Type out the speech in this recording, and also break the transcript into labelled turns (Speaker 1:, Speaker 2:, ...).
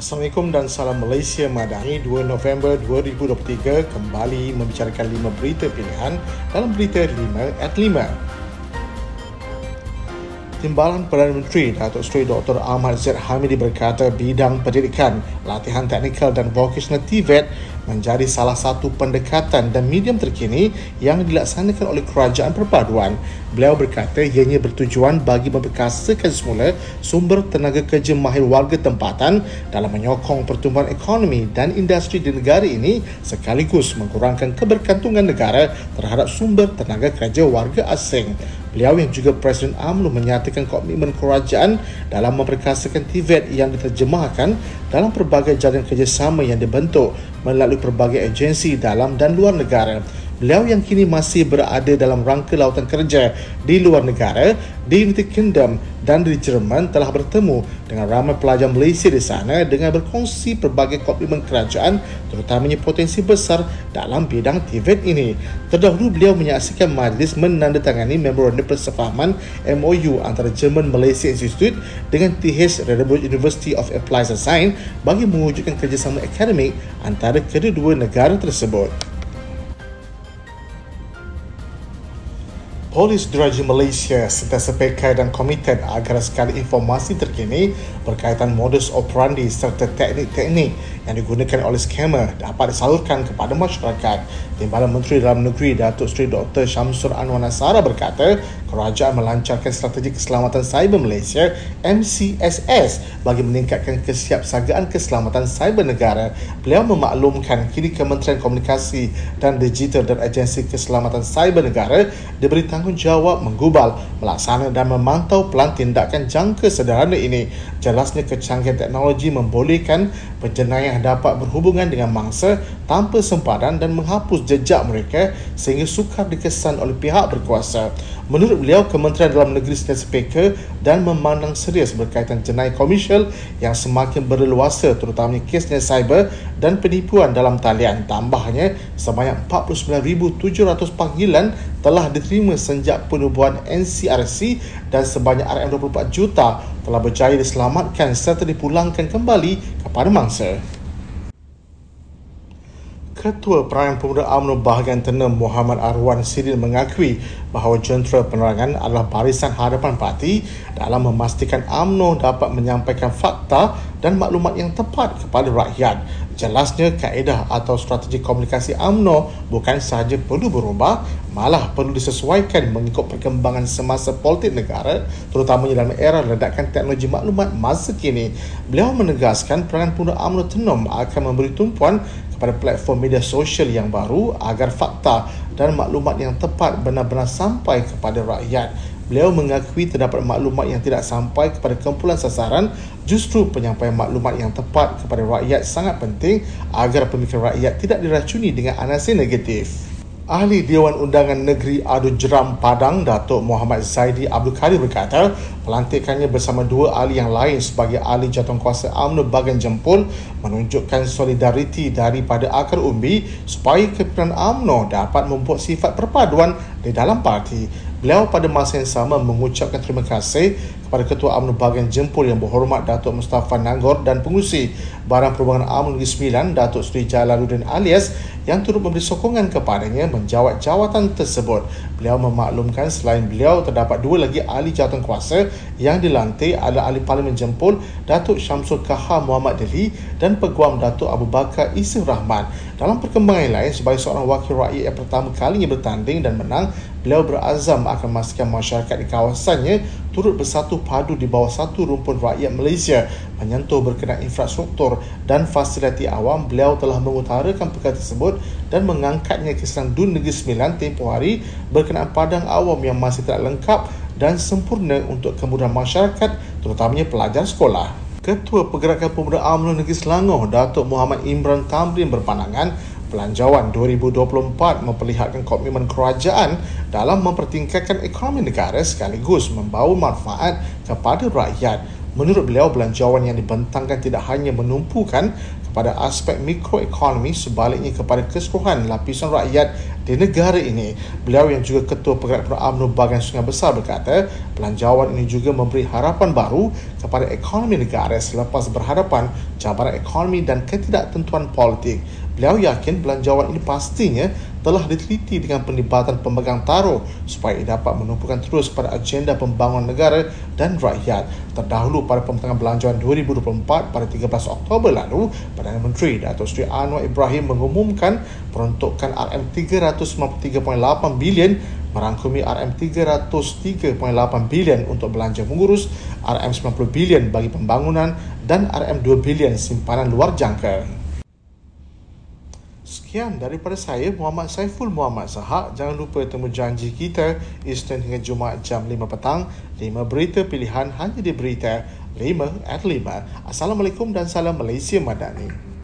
Speaker 1: Assalamualaikum dan salam Malaysia Madani 2 November 2023 kembali membicarakan 5 berita pilihan dalam berita 5 at 5. Timbalan Perdana Menteri Datuk Seri Dr. Ahmad Zaid Hamidi berkata bidang pendidikan, latihan teknikal dan vocational TVET menjadi salah satu pendekatan dan medium terkini yang dilaksanakan oleh kerajaan perpaduan. Beliau berkata ianya bertujuan bagi memperkasakan semula sumber tenaga kerja mahir warga tempatan dalam menyokong pertumbuhan ekonomi dan industri di negara ini sekaligus mengurangkan kebergantungan negara terhadap sumber tenaga kerja warga asing. Beliau yang juga Presiden UMNO menyatakan komitmen kerajaan dalam memperkasakan TVET yang diterjemahkan dalam pelbagai jaringan kerjasama yang dibentuk melalui pelbagai agensi dalam dan luar negara. Beliau yang kini masih berada dalam rangka lautan kerja di luar negara, di United Kingdom dan di Jerman telah bertemu dengan ramai pelajar Malaysia di sana dengan berkongsi pelbagai komitmen kerajaan terutamanya potensi besar dalam bidang TVET ini. Terdahulu beliau menyaksikan majlis menandatangani memorandum persefahaman MOU antara German Malaysia Institute dengan TH Redwood University of Applied Science bagi mewujudkan kerjasama akademik antara kedua-dua negara tersebut. Polis Diraja Malaysia sentiasa peka dan komited agar sekali informasi terkini berkaitan modus operandi serta teknik-teknik yang digunakan oleh skamer dapat disalurkan kepada masyarakat. Timbalan Menteri Dalam Negeri Datuk Seri Dr. Syamsul Anwar Nasara berkata kerajaan melancarkan strategi keselamatan cyber Malaysia MCSS bagi meningkatkan kesiapsagaan keselamatan cyber negara. Beliau memaklumkan kini Kementerian Komunikasi dan Digital dan Agensi Keselamatan Cyber Negara diberi tanggungjawab menggubal, melaksana dan memantau pelan tindakan jangka sederhana ini. Jelasnya kecanggihan teknologi membolehkan penjenayah dapat berhubungan dengan mangsa tanpa sempadan dan menghapus jejak mereka sehingga sukar dikesan oleh pihak berkuasa. Menurut beliau, Kementerian Dalam Negeri sentiasa peka dan memandang serius berkaitan jenayah komersial yang semakin berleluasa terutamanya kesnya cyber dan penipuan dalam talian. Tambahnya, sebanyak 49,700 panggilan telah diterima sejak penubuhan NCRC dan sebanyak RM24 juta telah berjaya diselamatkan serta dipulangkan kembali kepada mangsa. Ketua Peranan Pemuda UMNO bahagian tenam Muhammad Arwan Sidin mengakui bahawa jentera penerangan adalah barisan hadapan parti dalam memastikan UMNO dapat menyampaikan fakta dan maklumat yang tepat kepada rakyat. Jelasnya kaedah atau strategi komunikasi UMNO bukan sahaja perlu berubah, malah perlu disesuaikan mengikut perkembangan semasa politik negara terutamanya dalam era ledakan teknologi maklumat masa kini. Beliau menegaskan peranan pemuda UMNO Tenom akan memberi tumpuan kepada platform media sosial yang baru agar fakta dan maklumat yang tepat benar-benar sampai kepada rakyat. Beliau mengakui terdapat maklumat yang tidak sampai kepada kumpulan sasaran justru penyampaian maklumat yang tepat kepada rakyat sangat penting agar pemikiran rakyat tidak diracuni dengan anasir negatif. Ahli Dewan Undangan Negeri Adu Jeram Padang, Datuk Muhammad Zaidi Abdul Kadir berkata, pelantikannya bersama dua ahli yang lain sebagai ahli jawatankuasa UMNO bagian jempol menunjukkan solidariti daripada akar umbi supaya kepimpinan UMNO dapat membuat sifat perpaduan di dalam parti. Beliau pada masa yang sama mengucapkan terima kasih kepada Ketua UMNO bahagian jempol yang berhormat Datuk Mustafa Nanggor dan pengurusi Barang Perhubungan UMNO Negeri Sembilan Datuk Seri Jalaluddin Alias yang turut memberi sokongan kepadanya menjawat jawatan tersebut. Beliau memaklumkan selain beliau terdapat dua lagi ahli jawatan kuasa yang dilantik adalah ahli Parlimen Jempol Datuk Syamsul Kaha Muhammad Deli dan Peguam Datuk Abu Bakar Isif Rahman. Dalam perkembangan lain, sebagai seorang wakil rakyat yang pertama kalinya bertanding dan menang, beliau berazam akan memastikan masyarakat di kawasannya turut bersatu padu di bawah satu rumpun rakyat Malaysia menyentuh berkenaan infrastruktur dan fasiliti awam beliau telah mengutarakan perkara tersebut dan mengangkatnya ke Sedang Dun Negeri Sembilan tempoh hari berkenaan padang awam yang masih tidak lengkap dan sempurna untuk kemudahan masyarakat terutamanya pelajar sekolah. Ketua Pergerakan Pemuda UMNO Negeri Selangor, Datuk Muhammad Imran Tamrin berpandangan Pelanjawan 2024 memperlihatkan komitmen kerajaan dalam mempertingkatkan ekonomi negara sekaligus membawa manfaat kepada rakyat. Menurut beliau, belanjawan yang dibentangkan tidak hanya menumpukan kepada aspek mikroekonomi sebaliknya kepada keseluruhan lapisan rakyat di negara ini. Beliau yang juga Ketua Pergerakan UMNO bahagian Sungai Besar berkata, belanjawan ini juga memberi harapan baru kepada ekonomi negara selepas berhadapan cabaran ekonomi dan ketidaktentuan politik. Beliau yakin belanjawan ini pastinya telah diteliti dengan penlibatan pemegang taruh supaya ia dapat menumpukan terus kepada agenda pembangunan negara dan rakyat. Terdahulu pada pembentangan belanjawan 2024 pada 13 Oktober lalu, Perdana Menteri Datuk Seri Anwar Ibrahim mengumumkan peruntukan RM353.8 bilion merangkumi RM303.8 bilion untuk belanja mengurus, RM90 bilion bagi pembangunan dan RM2 bilion simpanan luar jangka. Sekian daripada saya Muhammad Saiful Muhammad Sahak. Jangan lupa temu janji kita Isnin hingga Jumaat jam 5 petang. 5 berita pilihan hanya di berita 5 at 5. Assalamualaikum dan salam Malaysia Madani.